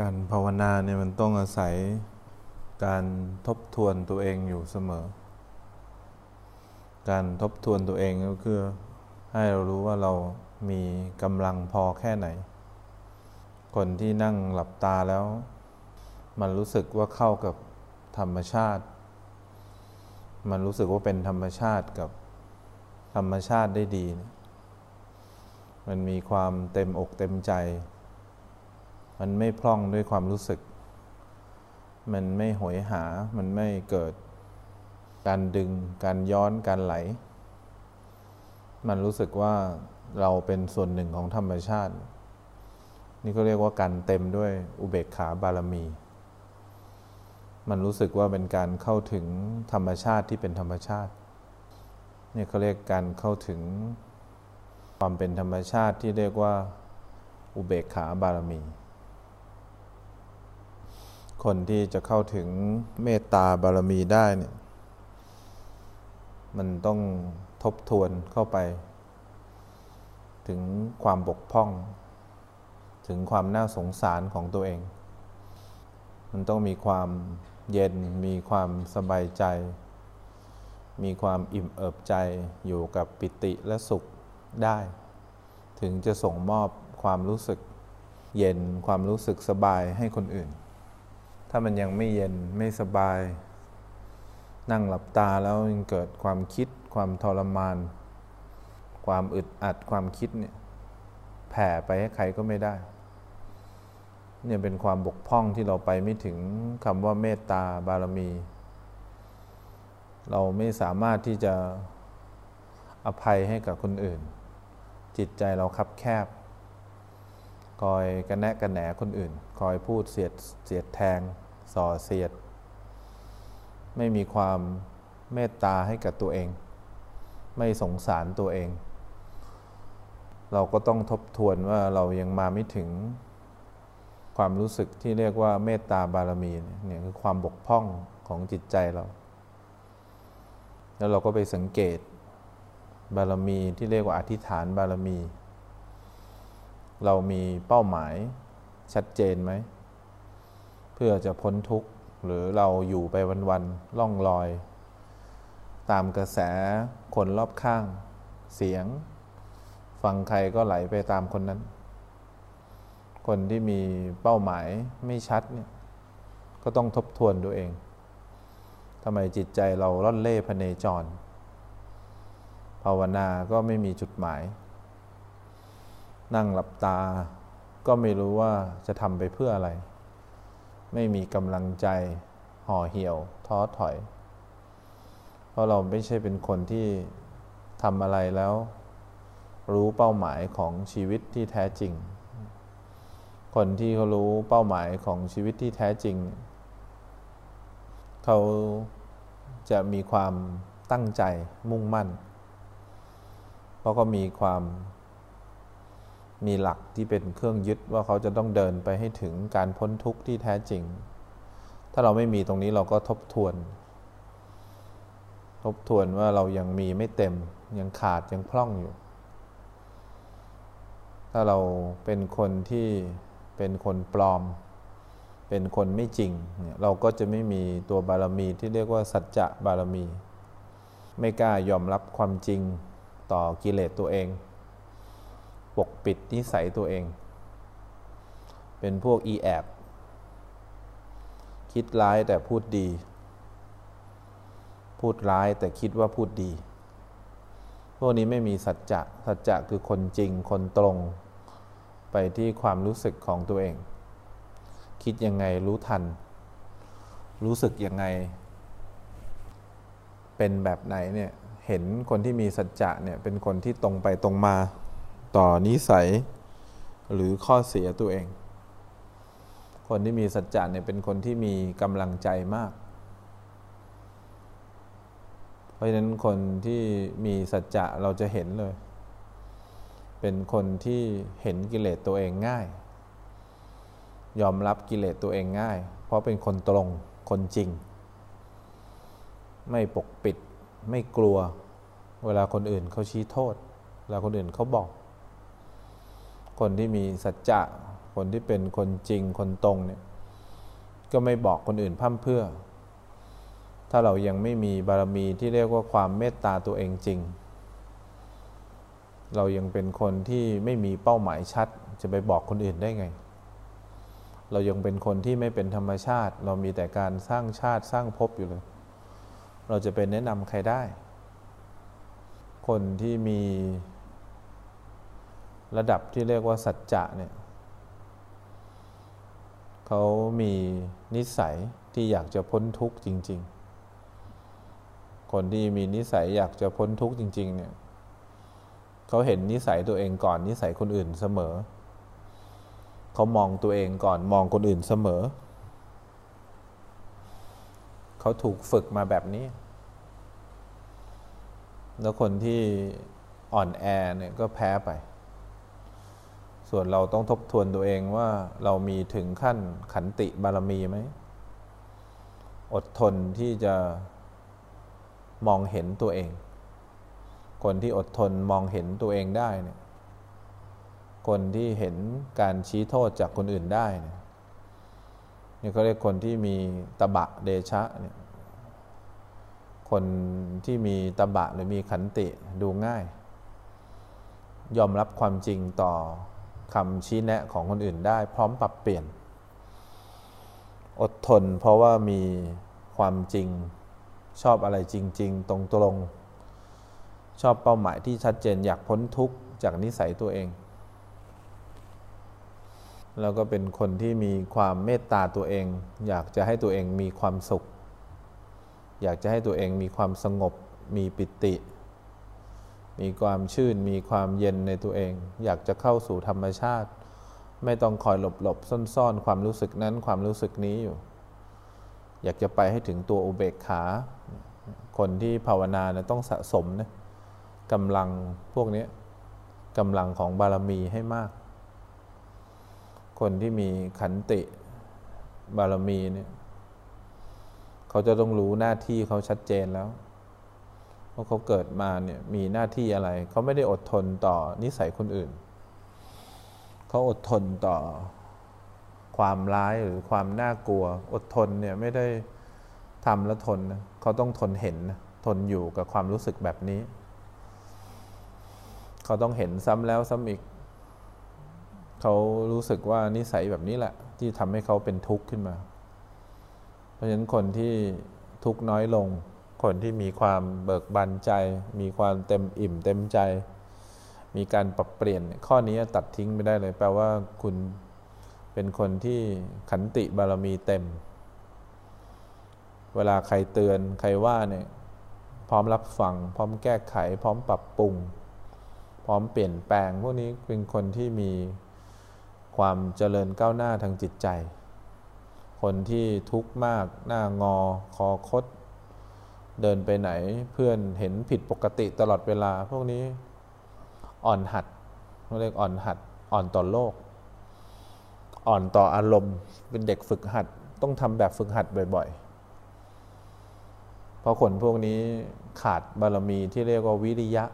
การภาวนาเนี่ยมันต้องอาศัยการทบทวนตัวเองอยู่เสมอ การทบทวนตัวเองก็คือให้เรารู้ว่าเรามีกำลังพอแค่ไหน คนที่นั่งหลับตาแล้ว มันรู้สึกว่าเข้ากับธรรมชาติ มันรู้สึกว่าเป็นธรรมชาติกับธรรมชาติได้ดี มันมีความเต็มอกเต็มใจ มันไม่พร่องด้วยความรู้สึก มันไม่หวยหา มันไม่เกิดการดึง การย้อน การไหล มันรู้สึกว่าเราเป็นส่วนหนึ่งของธรรมชาติ นี่ก็เรียกว่าการเต็มด้วยอุเบกขาบารมี มันรู้สึกว่าเป็นการเข้าถึงธรรมชาติที่เป็นธรรมชาติ นี่เขาเรียกการเข้าถึงความเป็นธรรมชาติที่เรียกว่าอุเบกขาบารมี คนที่จะเข้าถึงเมตตาบารมีได้เนี่ย มันต้องทบทวนเข้าไป ถึงความบกพร่อง ถึงความน่าสงสารของตัวเอง มันต้องมีความเย็น มีความสบายใจ มีความอิ่มเอิบใจอยู่กับปิติและสุขได้ ถึงจะส่งมอบความรู้สึกเย็นความรู้สึกสบายให้คนอื่น ถ้ามันยังไม่เย็นไม่สบาย นั่งหลับตาแล้วยังเกิดความคิด ความทรมาน ความอึดอัดความคิดเนี่ยแผ่ไปให้ใครก็ไม่ได้เนี่ยเป็นความบกพร่องที่เราไปไม่ถึงคำว่าเมตตาบารมี เราไม่สามารถที่จะอภัยให้กับคนอื่น จิตใจเราคับแคบ คอยกระแนะกระแหนคนอื่น คอยพูดเสียดเสียดแทง ส่อเสียด ไม่มีความเมตตาให้กับตัวเอง ไม่สงสารตัวเอง เราก็ต้องทบทวนว่าเรายังมาไม่ถึงความรู้สึกที่เรียกว่าเมตตาบารมีเนี่ยคือความบกพร่องของจิตใจเรา แล้วเราก็ไปสังเกตบารมีที่เรียกว่าอธิษฐานบารมี เรามีเป้าหมายชัดเจนไหม เพื่อจะพ้นทุกข์หรือเราอยู่ไปวันๆล่องลอย ตามกระแสคนรอบข้าง เสียง ฟังใครก็ไหลไปตามคนนั้น คนที่มีเป้าหมายไม่ชัดเนี่ยก็ต้องทบทวนตัวเองทำไมจิตใจเราล่อนเล่พเนจร ภาวนาก็ไม่มีจุดหมาย นั่งหลับตาก็ไม่รู้ว่าจะทำไปเพื่ออะไร ไม่มีกำลังใจห่อเหี่ยวท้อถอย เพราะเราไม่ใช่เป็นคนที่ทำอะไรแล้ว รู้เป้าหมายของชีวิตที่แท้จริง คนที่เขารู้เป้าหมายของชีวิตที่แท้จริง เขาจะมีความตั้งใจมุ่งมั่น เพราะก็มีความ มีหลักที่เป็นเครื่องยึดว่าเขาจะต้องเดินไปให้ถึงการพ้นทุกข์ที่แท้จริง ถ้าเราไม่มีตรงนี้เราก็ทบทวน ทบทวนว่าเรายังมีไม่เต็ม ยังขาดยังพร่องอยู่ ถ้าเราเป็นคนที่เป็นคนปลอม เป็นคนไม่จริง เราก็จะไม่มีตัวบารมีที่เรียกว่าสัจจะบารมี ไม่กล้ายอมรับความจริงต่อกิเลสตัวเอง ปกปิดนิสัยตัวเอง เป็นพวกอีแอบคิดร้ายแต่พูดดี พูดร้ายแต่คิดว่าพูดดี พวกนี้ไม่มีสัจจะ สัจจะคือคนจริง คนตรง ไปที่ความรู้สึกของตัวเอง คิดยังไงรู้ทัน รู้สึกยังไง เป็นแบบไหนเนี่ย เห็นคนที่มีสัจจะเนี่ย เป็นคนที่ตรงไปตรงมา ต่อนิสัยหรือข้อเสียตัวเอง คนที่มีสัจจะเนี่ยเป็นคนที่มีกำลังใจมาก เพราะฉะนั้นคนที่มีสัจจะเราจะเห็นเลย เป็นคนที่เห็นกิเลสตัวเองง่าย ยอมรับกิเลสตัวเองง่าย เพราะเป็นคนตรงคนจริง ไม่ปกปิดไม่กลัว เวลาคนอื่นเขาชี้โทษ เวลาคนอื่นเขาบอก คนที่มีสัจจะคนที่เป็นคนจริงคนตรงเนี่ยก็ไม่บอกคนอื่นพั่มเพื่อ ถ้าเรายังไม่มีบารมีที่เรียกว่าความเมตตาตัวเองจริง เรายังเป็นคนที่ไม่มีเป้าหมายชัด จะไปบอกคนอื่นได้ไง เรายังเป็นคนที่ไม่เป็นธรรมชาติ เรามีแต่การสร้างชาติสร้างภพอยู่เลย เราจะเป็นแนะนำใครได้ คนที่มี ระดับที่เรียกว่าสัจจะเนี่ยเขามีนิสัยที่อยากจะพ้นทุกข์จริง ๆ คนที่มีนิสัยอยากจะพ้นทุกข์จริง ๆ เนี่ยเขาเห็นนิสัยตัวเองก่อน นิสัยคนอื่นเสมอ เขามองตัวเองก่อนมองคนอื่นเสมอ เขาถูกฝึกมาแบบนี้ แล้วคนที่อ่อนแอเนี่ยก็แพ้ไป ส่วนเราต้องทบทวนตัวเองว่าเรามีถึงขั้นขันติบารมีไหม อดทนที่จะมองเห็นตัวเอง คนที่อดทนมองเห็นตัวเองได้เนี่ย คนที่เห็นการชี้โทษจากคนอื่นได้เนี่ยนี่เขาเรียกคนที่มีตบะเดชะเนี่ย คนที่มีตบะหรือมีขันติดูง่าย ยอมรับความจริงต่อ คำชี้แนะของคนอื่นได้พร้อมปรับเปลี่ยน อดทนเพราะว่ามีความจริงชอบอะไรจริง ๆ ตรงๆชอบเป้าหมายที่ชัดเจนอยากพ้นทุกข์จากนิสัยตัวเอง แล้วก็เป็นคนที่มีความเมตตาตัวเอง อยากจะให้ตัวเองมีความสุข อยากจะให้ตัวเองมีความสงบมีปิติ มีความชื่นมีความเย็นในตัวเอง อยากจะเข้าสู่ธรรมชาติ ไม่ต้องคอยหลบหลบซ่อนๆ ความรู้สึกนั้นความรู้สึกนี้อยู่ อยากจะไปให้ถึงตัวอุเบกขา คนที่ภาวนานี่ยต้องสะสมนะกำลังพวกนี้กำลังของบารมีให้มาก คนที่มีขันติบารมีเนี่ยเขาจะต้องรู้หน้าที่เขาชัดเจนแล้ว พราเขาเกิดมาเนี่ยมีหน้าที่อะไร เขาไม่ได้อดทนต่อนิสัยคนอื่น เขาอดทนต่อความร้ายหรือความน่ากลัว อดทนเนี่ยไม่ได้ทำแล้วทนนะเขาต้องทนเห็นนะทนอยู่กับความรู้สึกแบบนี้ เขาต้องเห็นซ้ำแล้วซ้ำอีก เขารู้สึกว่านิสัยแบบนี้แหละ ที่ทำให้เขาเป็นทุกข์ขึ้นมา เพราะฉะนั้นคนที่ทุกข์น้อยลง คนที่มีความเบิกบานใจ มีความเต็มอิ่มเต็มใจ มีการปรับเปลี่ยน ข้อนี้ตัดทิ้งไม่ได้เลย แปลว่าคุณเป็นคนที่ขันติบารมีเต็ม เวลาใครเตือนใครว่าเนี่ยพร้อมรับฟัง พร้อมแก้ไข พร้อมปรับปรุง พร้อมเปลี่ยนแปลง พวกนี้เป็นคนที่มีความเจริญก้าวหน้าทางจิตใจ คนที่ทุกข์มาก หน้างอ คอคด เดินไปไหนเพื่อนเห็นผิดปกติตลอดเวลา พวกนี้อ่อนหัดเรียกอ่อนหัดอ่อนต่อโลก อ่อนต่ออารมณ์ เป็นเด็กฝึกหัด ต้องทำแบบฝึกหัดบ่อย ๆ เพราะคนพวกนี้ขาดบารมีที่เรียกว่าวิริยะ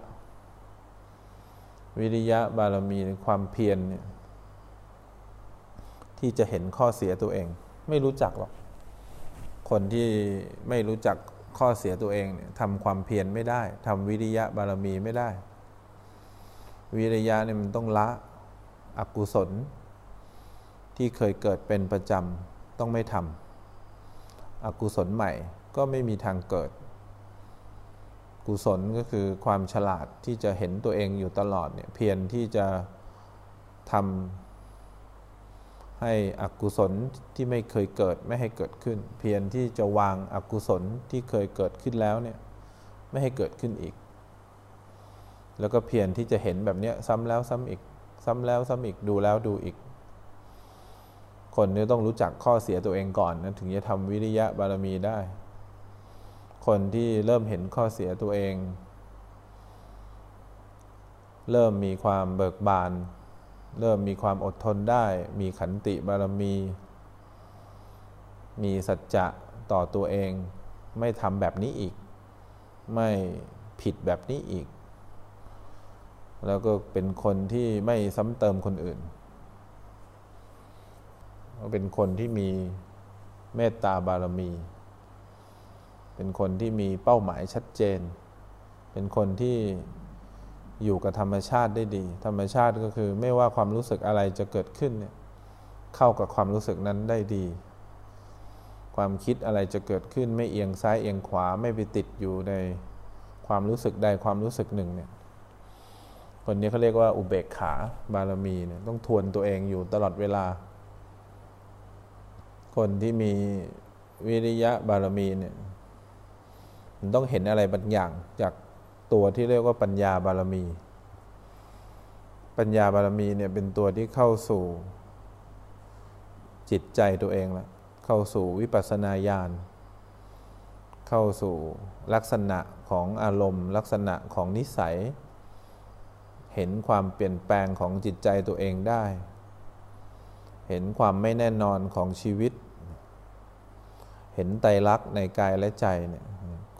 วิริยะบารมีความเพียรเนี่ยที่จะเห็นข้อเสียตัวเอง ไม่รู้จักหรอก คนที่ไม่รู้จัก ข้อเสียตัวเองเนี่ยทำความเพียรไม่ได้ทำวิริยะบารมีไม่ได้ วิริยะเนี่ยมันต้องละอกุศล ที่เคยเกิดเป็นประจำต้องไม่ทำอกุศลใหม่ก็ไม่มีทางเกิด กุศลก็คือความฉลาดที่จะเห็นตัวเองอยู่ตลอดเนี่ยเพียรที่จะทำ ให้อกุศลที่ไม่เคยเกิดไม่ให้เกิดขึ้น เพียรที่จะวางอากุศลที่เคยเกิดขึ้นแล้วเนี่ยไม่ให้เกิดขึ้นอีก แล้วก็เพียรที่จะเห็นแบบนี้ซ้ำแล้วซ้ำอีก ซ้ำแล้วซ้ำอีกดูแล้วดูอีก คนนี้ต้องรู้จักข้อเสียตัวเองก่อนนะถึงจะทำวิริยะบารมีได้ คนที่เริ่มเห็นข้อเสียตัวเอง เริ่มมีความเบิกบาน เริ่มมีความอดทนได้ มีขันติบารมี มีสัจจะต่อตัวเอง ไม่ทำแบบนี้อีก ไม่ผิดแบบนี้อีก แล้วก็เป็นคนที่ไม่ซ้ำเติมคนอื่น เป็นคนที่มีเมตตาบารมี เป็นคนที่มีเป้าหมายชัดเจน เป็นคนที่ อยู่กับธรรมชาติได้ดี ธรรมชาติก็คือไม่ว่าความรู้สึกอะไรจะเกิดขึ้นเนี่ยเข้ากับความรู้สึกนั้นได้ดี ความคิดอะไรจะเกิดขึ้นไม่เอียงซ้ายเอียงขวาไม่ไปติดอยู่ในความรู้สึกใดความรู้สึกหนึ่งเนี่ยคนนี้เขาเรียกว่าอุเบกขาบารมีเนี่ยต้องทวนตัวเองอยู่ตลอดเวลา คนที่มีวิริยะบารมีเนี่ยมันต้องเห็นอะไรบางอย่างจาก ตัวที่เรียกว่าปัญญาบารมี ปัญญาบารมีเนี่ยเป็นตัวที่เข้าสู่จิตใจตัวเองล้วเข้าสู่วิปัสสนาญาณเข้าสู่ลักษณะของอารมณ์ ลักษณะของนิสัย เห็นความเปลี่ยนแปลงของจิตใจตัวเองได้ เห็นความไม่แน่นอนของชีวิต เห็นไตรลักษณ์ในกายและใจเนี่ย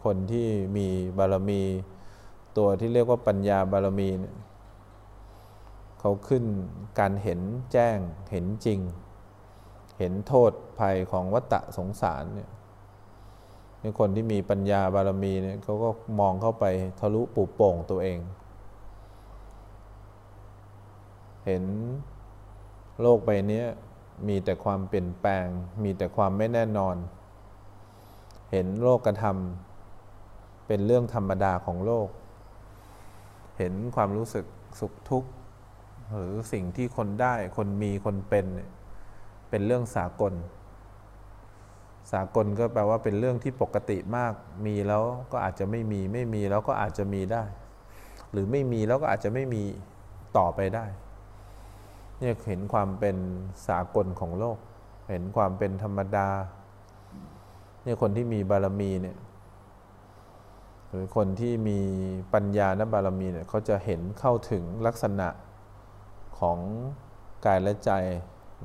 คนที่มีบารมี ตัวที่เรียกว่าปัญญาบารมีเนี่ยเขาขึ้นการเห็นแจ้งเห็นจริง เห็นโทษภัยของวัฏสงสารเนี่ยนี่คนที่มีปัญญาบารมีเนี่ยเขาก็มองเข้าไปทะลุปุโป่งตัวเอง เห็นโลกใบนี้มีแต่ความเปลี่ยนแปลง มีแต่ความไม่แน่นอน เห็นโลกกระทำเป็นเรื่องธรรมดาของโลก เห็นความรู้สึกสุขทุกข์หรือสิ่งที่คนได้คนมีคนเป็นเป็นเรื่องสากล สากลก็แปลว่าเป็นเรื่องที่ปกติมาก มีแล้วก็อาจจะไม่มี ไม่มีแล้วก็อาจจะมีได้ หรือไม่มีแล้วก็อาจจะไม่มีต่อไปได้เนี่ยเห็นความเป็นสากลของโลก เห็นความเป็นธรรมดาเนี่ยคนที่มีบารมีเนี่ย หรือคนที่มีปัญญาและบารมีเนี่ยเขาจะเห็นเข้าถึงลักษณะของกายและใจ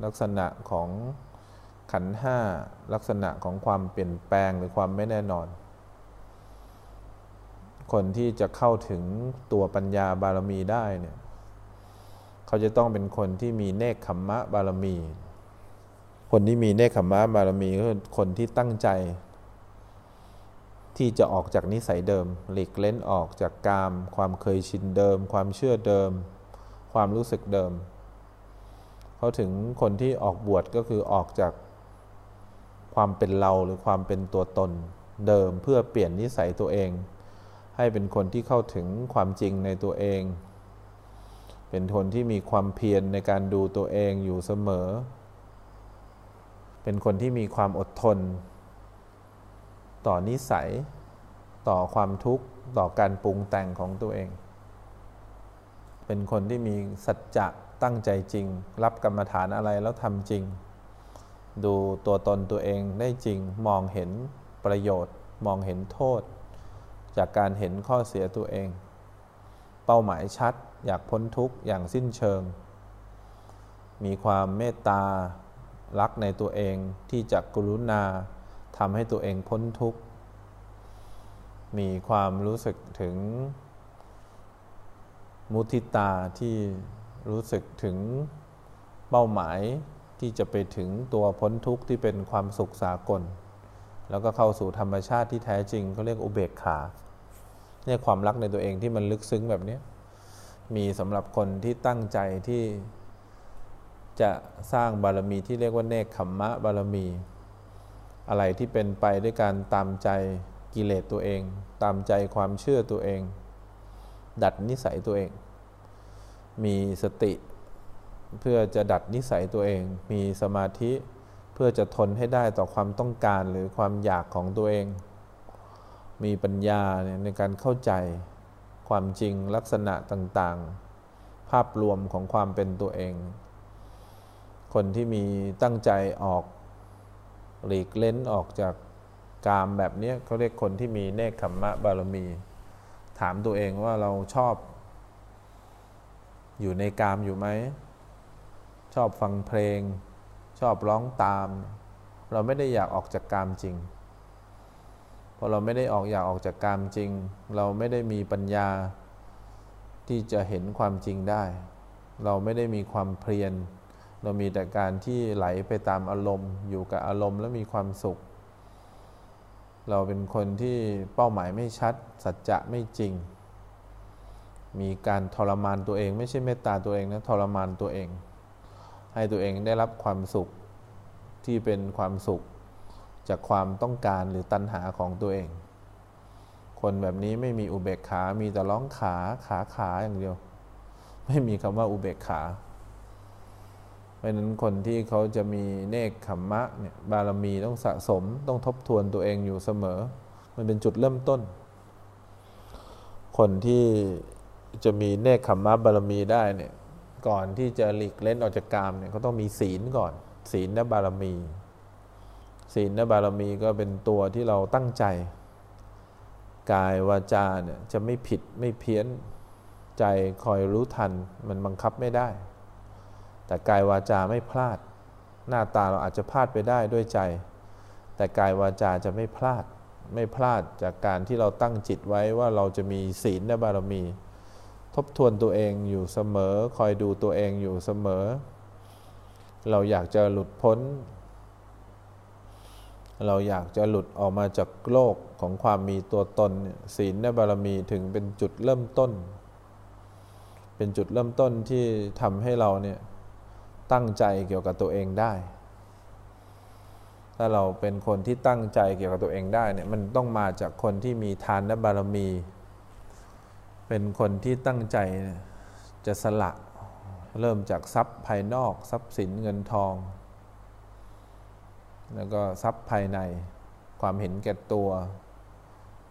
ลักษณะของขันห้าลักษณะของความเปลี่ยนแปลงหรือความไม่แน่นอน คนที่จะเข้าถึงตัวปัญญาบารมีได้เนี่ยเขาจะต้องเป็นคนที่มีเนคขมมะบารมี คนที่มีเนคขมมะบารมีก็คือคนที่ตั้งใจ ที่จะออกจากนิสัยเดิม หลีกเล่นออกจากกาม ความเคยชินเดิม ความเชื่อเดิม ความรู้สึกเดิม เขาถึงคนที่ออกบวชก็คือออกจากความเป็นเราหรือความเป็นตัวตนเดิมเพื่อเปลี่ยนนิสัยตัวเอง ให้เป็นคนที่เข้าถึงความจริงในตัวเอง เป็นคนที่มีความเพียรในการดูตัวเองอยู่เสมอ เป็นคนที่มีความอดทน ต่อนิสัย ต่อความทุกข์ ต่อการปรุงแต่งของตัวเอง เป็นคนที่มีสัจจะตั้งใจจริง รับกรรมฐานอะไรแล้วทำจริง ดูตัวตนตัวเองได้จริงมองเห็นประโยชน์ มองเห็นโทษ จากการเห็นข้อเสียตัวเอง เป้าหมายชัด อยากพ้นทุกข์อย่างสิ้นเชิง มีความเมตตารักในตัวเองที่จะกรุณา ทำให้ตัวเองพ้นทุกข์ มีความรู้สึกถึง มุทิตาที่รู้สึกถึงเป้าหมายที่จะไปถึงตัวพ้นทุกข์ที่เป็นความสุขสากล แล้วก็เข้าสู่ธรรมชาติที่แท้จริงเขาเรียกอุเบกขาเนี่ยความรักในตัวเองที่มันลึกซึ้งแบบนี้มีสำหรับคนที่ตั้งใจที่จะสร้างบารมีที่เรียกว่าเนคขมมะบารมี อะไรที่เป็นไปด้วยการตามใจกิเลสตัวเอง ตามใจความเชื่อตัวเอง ดัดนิสัยตัวเอง มีสติเพื่อจะดัดนิสัยตัวเอง มีสมาธิเพื่อจะทนให้ได้ต่อความต้องการหรือความอยากของตัวเอง มีปัญญาในการเข้าใจความจริงลักษณะต่างๆ ภาพรวมของความเป็นตัวเอง คนที่มีตั้งใจออก หลีกเล้นออกจากกามแบบนี้เขาเรียกคนที่มีเนคขมมะบารมี ถามตัวเองว่าเราชอบ อยู่ในกามอยู่ไหม ชอบฟังเพลง ชอบร้องตาม เราไม่ได้อยากออกจากกามจริงพอเราไม่ได้ออกอยากออกจากกามจริง เราไม่ได้มีปัญญา ที่จะเห็นความจริงได้ เราไม่ได้มีความเพียร เรามีแต่การที่ไหลไปตามอารมณ์ อยู่กับอารมณ์แล้วมีความสุข เราเป็นคนที่เป้าหมายไม่ชัด สัจจะไม่จริง มีการทรมานตัวเอง ไม่ใช่เมตตาตัวเองนะทรมานตัวเอง ให้ตัวเองได้รับความสุขที่เป็นความสุขจากความต้องการหรือตัณหาของตัวเอง คนแบบนี้ไม่มีอุเบกขา มีแต่ร้องขาขาขาอย่างเดียว ไม่มีคำว่าอุเบกขา ราะนั้นคนที่เขาจะมีเนคขมมะเนี่ยบารมีต้องสะสมต้องทบทวนตัวเองอยู่เสมอ มันเป็นจุดเริ่มต้น คนที่จะมีเนคขมมะบารมีได้เนี่ยก่อนที่จะหลีกเล่นออกจากกามเนี่ยเขาต้องมีศีลก่อน ศีลและบารมี ศีลและบารมีก็เป็นตัวที่เราตั้งใจ กายวาจาเนี่ยจะไม่ผิดไม่เพี้ยนใจคอยรู้ทันมันบังคับไม่ได้ แต่กายวาจาไม่พลาด หน้าตาเราอาจจะพลาดไปได้ด้วยใจ แต่กายวาจาจะไม่พลาด ไม่พลาดจากการที่เราตั้งจิตไว้ว่าเราจะมีศีลและบารมี ทบทวนตัวเองอยู่เสมอ คอยดูตัวเองอยู่เสมอ เราอยากจะหลุดพ้น เราอยากจะหลุดออกมาจากโลกของความมีตัวตนศีลและบารมีถึงเป็นจุดเริ่มต้น เป็นจุดเริ่มต้นที่ทำให้เราเนี่ย ตั้งใจเกี่ยวกับตัวเองได้ ถ้าเราเป็นคนที่ตั้งใจเกี่ยวกับตัวเองได้เนี่ยมันต้องมาจากคนที่มีทานและบารมี เป็นคนที่ตั้งใจจะสละเริ่มจากทรัพย์ภายนอกทรัพย์สินเงินทอง แล้วก็ทรัพย์ภายในความเห็นแก่ตัว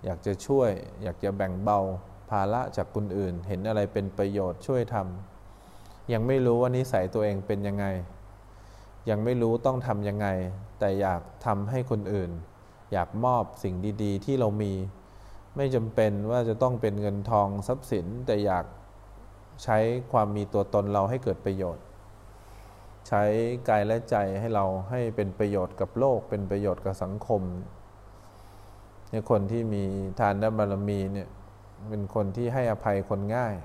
อยากจะช่วย อยากจะแบ่งเบาภาระจากคนอื่น เห็นอะไรเป็นประโยชน์ช่วยทำ ยังไม่รู้ว่านิสัยตัวเองเป็นยังไง ยังไม่รู้ต้องทำยังไง แต่อยากทำให้คนอื่น อยากมอบสิ่งดี ๆ ที่เรามี ไม่จำเป็นว่าจะต้องเป็นเงินทองทรัพย์สิน แต่อยากใช้ความมีตัวตนเราให้เกิดประโยชน์ ใช้กายและใจให้เราให้เป็นประโยชน์กับโลก เป็นประโยชน์กับสังคมเนี่ยคนที่มีทานและบารมีเนี่ยเป็นคนที่ให้อภัยคนง่าย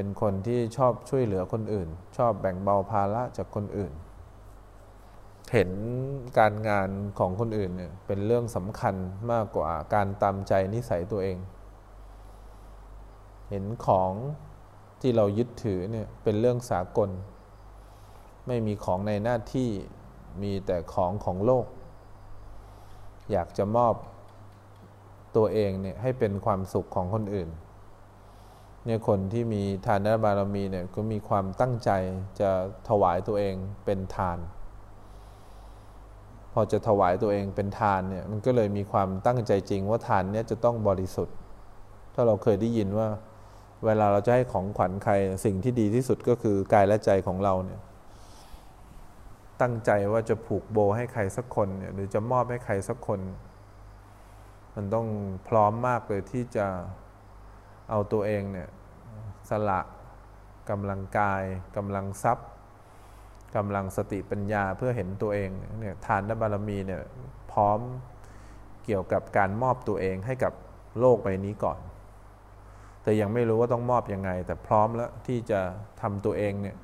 เป็นคนที่ชอบช่วยเหลือคนอื่น ชอบแบ่งเบาภาระจากคนอื่น เห็นการงานของคนอื่นเนี่ยเป็นเรื่องสำคัญมากกว่าการตามใจนิสัยตัวเอง เห็นของที่เรายึดถือเนี่ยเป็นเรื่องสากล ไม่มีของในหน้าที่มีแต่ของของโลก อยากจะมอบตัวเองเนี่ยให้เป็นความสุขของคนอื่น เนี่ยคนที่มีทานบารมีเนี่ยก็มีความตั้งใจจะถวายตัวเองเป็นทาน พอจะถวายตัวเองเป็นทานเนี่ยมันก็เลยมีความตั้งใจจริงว่าทานเนี่ยจะต้องบริสุทธิ์ ถ้าเราเคยได้ยินว่า เวลาเราจะให้ของขวัญใครสิ่งที่ดีที่สุดก็คือกายและใจของเราเนี่ยตั้งใจว่าจะผูกโบให้ใครสักคนเนี่ยหรือจะมอบให้ใครสักคน มันต้องพร้อมมากเลยที่จะเอาตัวเองเนี่ย สละกำลังกายกำลังทรัพย์กำลังสติปัญญาเพื่อเห็นตัวเองเนี่ยทานบารมีเนี่ยพร้อมเกี่ยวกับการมอบตัวเองให้กับโลกใบนี้ก่อน แต่ยังไม่รู้ว่าต้องมอบยังไง แต่พร้อมแล้วที่จะทำตัวเองเนี่ย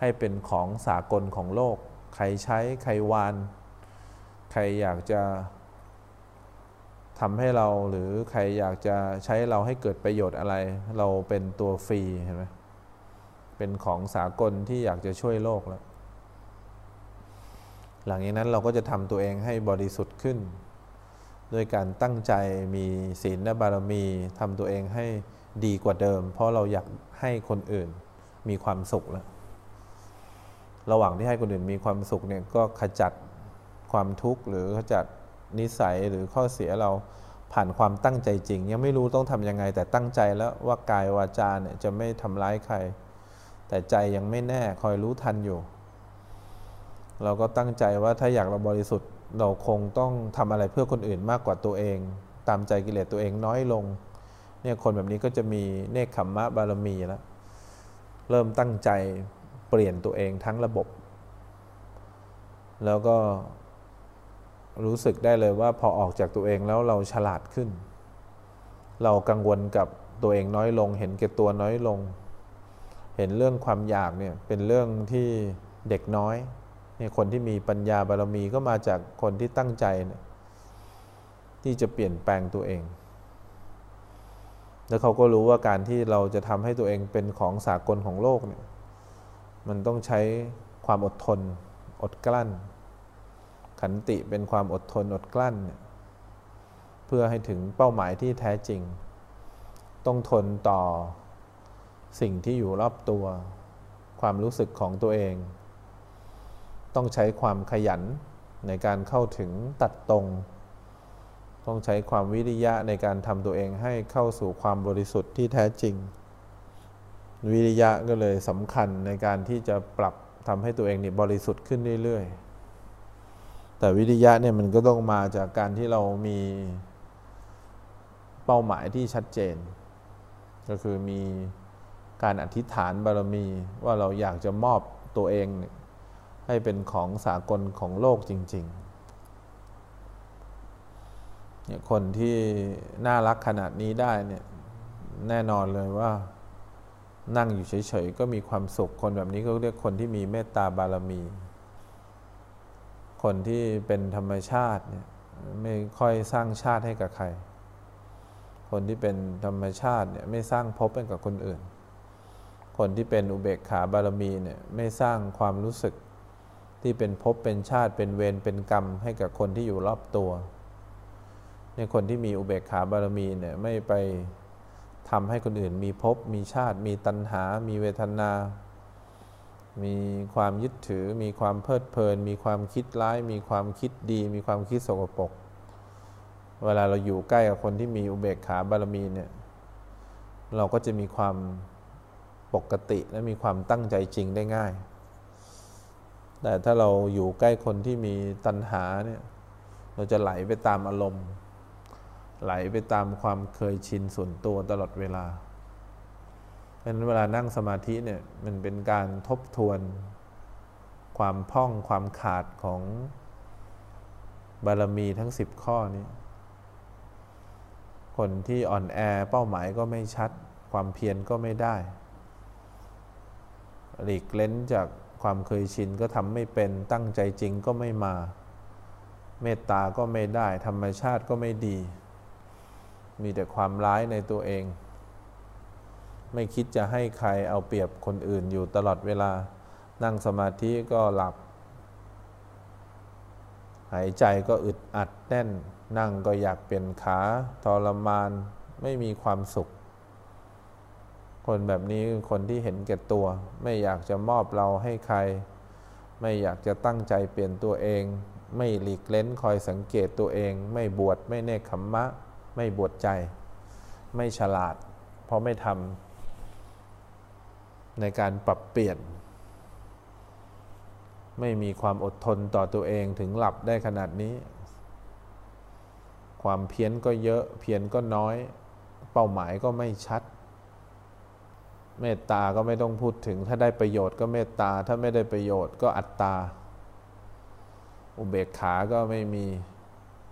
ให้เป็นของสากลของโลก ใครใช้ใครวาน ใครอยากจะ ทำให้เราหรือใครอยากจะใช้เราให้เกิดประโยชน์อะไร เราเป็นตัวฟรีเห็นไหมเป็นของสากลที่อยากจะช่วยโลกแล้ว หลังจากนั้นเราก็จะทำตัวเองให้บริสุทธิ์ขึ้น ด้วยการตั้งใจมีศีลและบารมีทำตัวเองให้ดีกว่าเดิม เพราะเราอยากให้คนอื่นมีความสุขแล้ว ระหว่างที่ให้คนอื่นมีความสุขเนี่ยก็ขจัดความทุกข์หรือขจัด นิสัยหรือข้อเสียเราผ่านความตั้งใจจริง ยังไม่รู้ต้องทำยังไง แต่ตั้งใจแล้วว่ากายวาจาเนี่ยจะไม่ทำร้ายใคร แต่ใจยังไม่แน่คอยรู้ทันอยู่ เราก็ตั้งใจว่าถ้าอยากเราบริสุทธิ์เราคงต้องทำอะไรเพื่อคนอื่นมากกว่าตัวเอง ตามใจกิเลสตัวเองน้อยลงเนี่ยคนแบบนี้ก็จะมีเนคขมมะบารมีแล้วเริ่มตั้งใจเปลี่ยนตัวเองทั้งระบบ แล้วก็ รู้สึกได้เลยว่าพอออกจากตัวเองแล้วเราฉลาดขึ้น เรากังวลกับตัวเองน้อยลง เห็นแก่ตัวน้อยลง เห็นเรื่องความอยากเนี่ยเป็นเรื่องที่เด็กน้อยเนี่ยคนที่มีปัญญาบารมีก็มาจากคนที่ตั้งใจเนี่ยที่จะเปลี่ยนแปลงตัวเอง แล้วเขาก็รู้ว่าการที่เราจะทำให้ตัวเองเป็นของสากลของโลกเนี่ยมันต้องใช้ความอดทนอดกลั้น ขันติเป็นความอดทนอดกลั้น เพื่อให้ถึงเป้าหมายที่แท้จริง ต้องทนต่อสิ่งที่อยู่รอบตัว ความรู้สึกของตัวเอง ต้องใช้ความขยันในการเข้าถึงตัดตรง ต้องใช้ความวิริยะในการทำตัวเองให้เข้าสู่ความบริสุทธิ์ที่แท้จริง วิริยะก็เลยสำคัญในการที่จะปรับทำให้ตัวเองนี่บริสุทธิ์ขึ้นเรื่อยๆ แต่วิริยะเนี่ยมันก็ต้องมาจากการที่เรามีเป้าหมายที่ชัดเจน ก็คือมีการอธิษฐานบารมีว่าเราอยากจะมอบตัวเอง ให้เป็นของสากลของโลกจริงๆเนี่ยคนที่น่ารักขนาดนี้ได้เนี่ยแน่นอนเลยว่านั่งอยู่เฉยๆ ก็มีความสุขคนแบบนี้ก็เรียกคนที่มีเมตตาบารมี คนที่เป็นธรรมชาติเนี่ยไม่ค่อยสร้างชาติให้กับใคร คนที่เป็นธรรมชาติเนี่ยไม่สร้างภพให้กับคนอื่น คนที่เป็นอุเบกขาบารมีเนี่ยไม่สร้างความรู้สึกที่เป็นภพเป็นชาติเป็นเวรเป็นกรรมให้กับคนที่อยู่รอบตัวในคนที่มีอุเบกขาบารมีเนี่ยไม่ไปทำให้คนอื่นมีภพมีชาติ มีตัณหา มีเวทนา มีความยึดถือ มีความเพลิดเพลิน มีความคิดร้าย มีความคิดดี มีความคิดสกปรกเวลาเราอยู่ใกล้กับคนที่มีอุเบกขาบารมีเนี่ยเราก็จะมีความปกติและมีความตั้งใจจริงได้ง่าย แต่ถ้าเราอยู่ใกล้คนที่มีตัณหาเนี่ยเราจะไหลไปตามอารมณ์ ไหลไปตามความเคยชินส่วนตัวตลอดเวลา เพราะนั้นเวลานั่งสมาธิเนี่ยมันเป็นการทบทวนความพ่องความขาดของบารมีทั้งสิบข้อนี้ คนที่อ่อนแอเป้าหมายก็ไม่ชัด ความเพียรก็ไม่ได้ หลีกเล้นจากความเคยชินก็ทำไม่เป็นตั้งใจจริงก็ไม่มา เมตตาก็ไม่ได้ ธรรมชาติก็ไม่ดี มีแต่ความร้ายในตัวเอง ไม่คิดจะให้ใครเอาเปรียบคนอื่นอยู่ตลอดเวลา นั่งสมาธิก็หลับ หายใจก็อึดอัดแน่น นั่งก็อยากเปลี่ยนขาทรมานไม่มีความสุข คนแบบนี้คนที่เห็นแก่ตัว ไม่อยากจะมอบเราให้ใคร ไม่อยากจะตั้งใจเปลี่ยนตัวเอง ไม่หลีกเล้นคอยสังเกตตัวเอง ไม่บวชไม่เนคขมมะ ไม่บวชใจ ไม่ฉลาด เพราะไม่ทำ ในการปรับเปลี่ยน ไม่มีความอดทนต่อตัวเองถึงหลับได้ขนาดนี้ ความเพี้ยนก็เยอะเพี้ยนก็น้อย เป้าหมายก็ไม่ชัด เมตตาก็ไม่ต้องพูดถึง ถ้าได้ประโยชน์ก็เมตตา ถ้าไม่ได้ประโยชน์ก็อัตตา อุเบกขาก็ไม่มี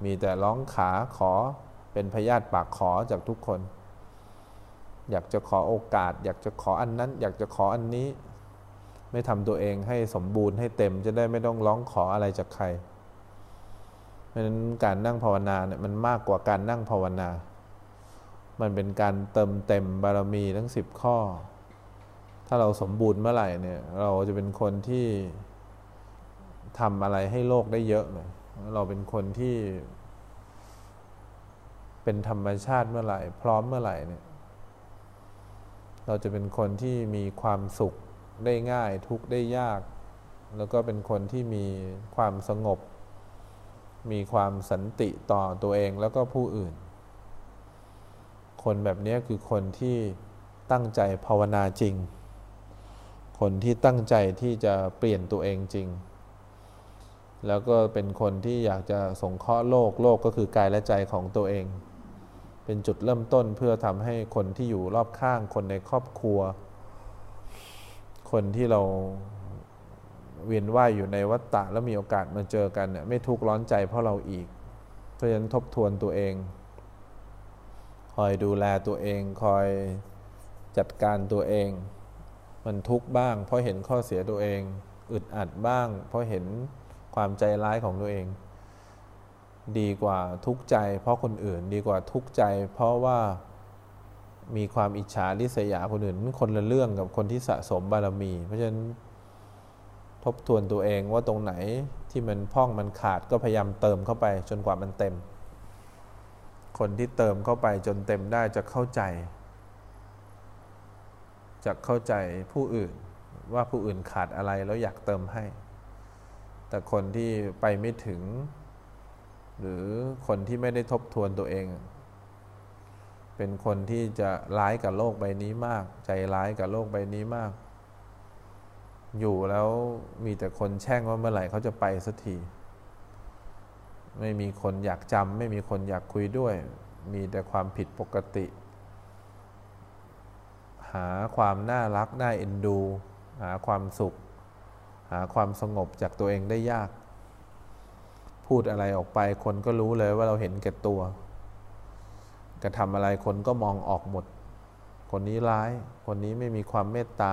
มีแต่ร้องขาขอเป็นพยาธิปากขอจากทุกคน อยากจะขอโอกาส อยากจะขออันนั้น อยากจะขออันนี้ ไม่ทำตัวเองให้สมบูรณ์ให้เต็มจะได้ไม่ต้องร้องขออะไรจากใครเพราะฉะนั้นการนั่งภาวนาเนี่ยมันมากกว่าการนั่งภาวนา มันเป็นการเติมเต็มบารมีทั้งสิบข้อ ถ้าเราสมบูรณ์เมื่อไหร่เนี่ยเราจะเป็นคนที่ทำอะไรให้โลกได้เยอะเลยเราเป็นคนที่เป็นธรรมชาติเมื่อไหร่ พร้อมเมื่อไหร่เนี่ย เราจะเป็นคนที่มีความสุขได้ง่ายทุกได้ยาก แล้วก็เป็นคนที่มีความสงบ มีความสันติต่อตัวเองแล้วก็ผู้อื่น คนแบบนี้คือคนที่ตั้งใจภาวนาจริง คนที่ตั้งใจที่จะเปลี่ยนตัวเองจริง แล้วก็เป็นคนที่อยากจะสงเคราะห์โลกโลกก็คือกายและใจของตัวเอง เป็นจุดเริ่มต้นเพื่อทำให้คนที่อยู่รอบข้างคนในครอบครัว คนที่เราเวียนว่ายอยู่ในวัฏฏะแล้วมีโอกาสมาเจอกันเนี่ยไม่ทุกข์ร้อนใจเพราะเราอีก เพราะฉะนั้นทบทวนตัวเอง คอยดูแลตัวเอง คอยจัดการตัวเองมมันทุกข์บ้าง เพราะเห็นข้อเสียตัวเอง อึดอัดบ้าง เพราะเห็นความใจร้ายของตัวเอง ดีกว่าทุกข์ใจ เพราะคนอื่นดีกว่าทุกข์ใจ เพราะว่ามีความอิจฉาริษยาคนอื่นมันคนละเรื่องกับคนที่สะสมบารมี เพราะฉะนั้นทบทวนตัวเองว่าตรงไหนที่มันพ่องมันขาดก็พยายามเติมเข้าไปจนกว่ามันเต็ม คนที่เติมเข้าไปจนเต็มได้จะเข้าใจ จะเข้าใจผู้อื่นว่าผู้อื่นขาดอะไรแล้วอยากเติมให้ แต่คนที่ไปไม่ถึง หรือคนที่ไม่ได้ทบทวนตัวเอง เป็นคนที่จะร้ายกับโลกใบนี้มาก ใจร้ายกับโลกใบนี้มาก อยู่แล้วมีแต่คนแช่งว่าเมื่อไหร่เขาจะไปสักที ไม่มีคนอยากจำไม่มีคนอยากคุยด้วย มีแต่ความผิดปกติ หาความน่ารักน่าเอ็นดู หาความสุข หาความสงบจากตัวเองได้ยาก พูดอะไรออกไปคนก็รู้เลยว่าเราเห็นแก่ตัวกระทำอะไรคนก็มองออกหมด คนนี้ร้าย คนนี้ไม่มีความเมตตา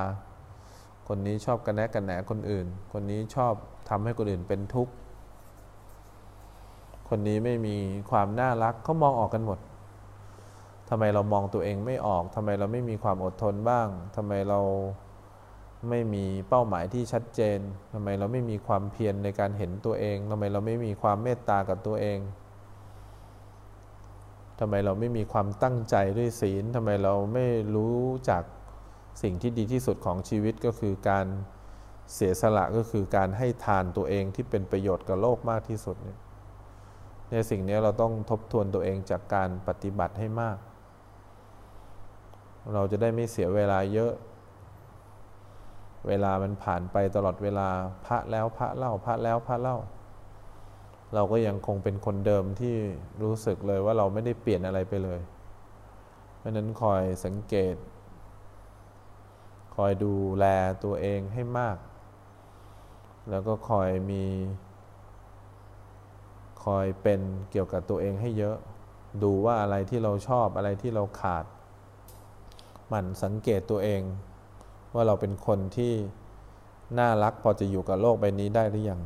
คนนี้ชอบกันแนะกันแหนคนอื่น คนนี้ชอบทำให้คนอื่นเป็นทุกข์ คนนี้ไม่มีความน่ารักเขามองออกกันหมดทำไมเรามองตัวเองไม่ออกทำไมเราไม่มีความอดทนบ้างทำไมเรา ไม่มีเป้าหมายที่ชัดเจนทำไมเราไม่มีความเพียรในการเห็นตัวเองทำไมเราไม่มีความเมตตากับตัวเองทำไมเราไม่มีความตั้งใจด้วยศีลทำไมเราไม่รู้จักสิ่งที่ดีที่สุดของชีวิตก็คือการเสียสละก็คือการให้ทานตัวเองที่เป็นประโยชน์กับโลกมากที่สุดเนี่ยในสิ่งนี้เราต้องทบทวนตัวเองจากการปฏิบัติให้มาก เราจะได้ไม่เสียเวลาเยอะ เวลามันผ่านไปตลอดเวลาพระแล้วพระเล่าพระแล้วพระเล่า เราก็ยังคงเป็นคนเดิมที่รู้สึกเลยว่าเราไม่ได้เปลี่ยนอะไรไปเลย เพราะนั้นคอยสังเกต คอยดูแลตัวเองให้มาก แล้วก็คอยมี คอยเป็นเกี่ยวกับตัวเองให้เยอะ ดูว่าอะไรที่เราชอบอะไรที่เราขาด มันสังเกตตัวเอง ว่าเราเป็นคนที่น่ารักพอจะอยู่กับโลกใบนี้ได้หรือยัง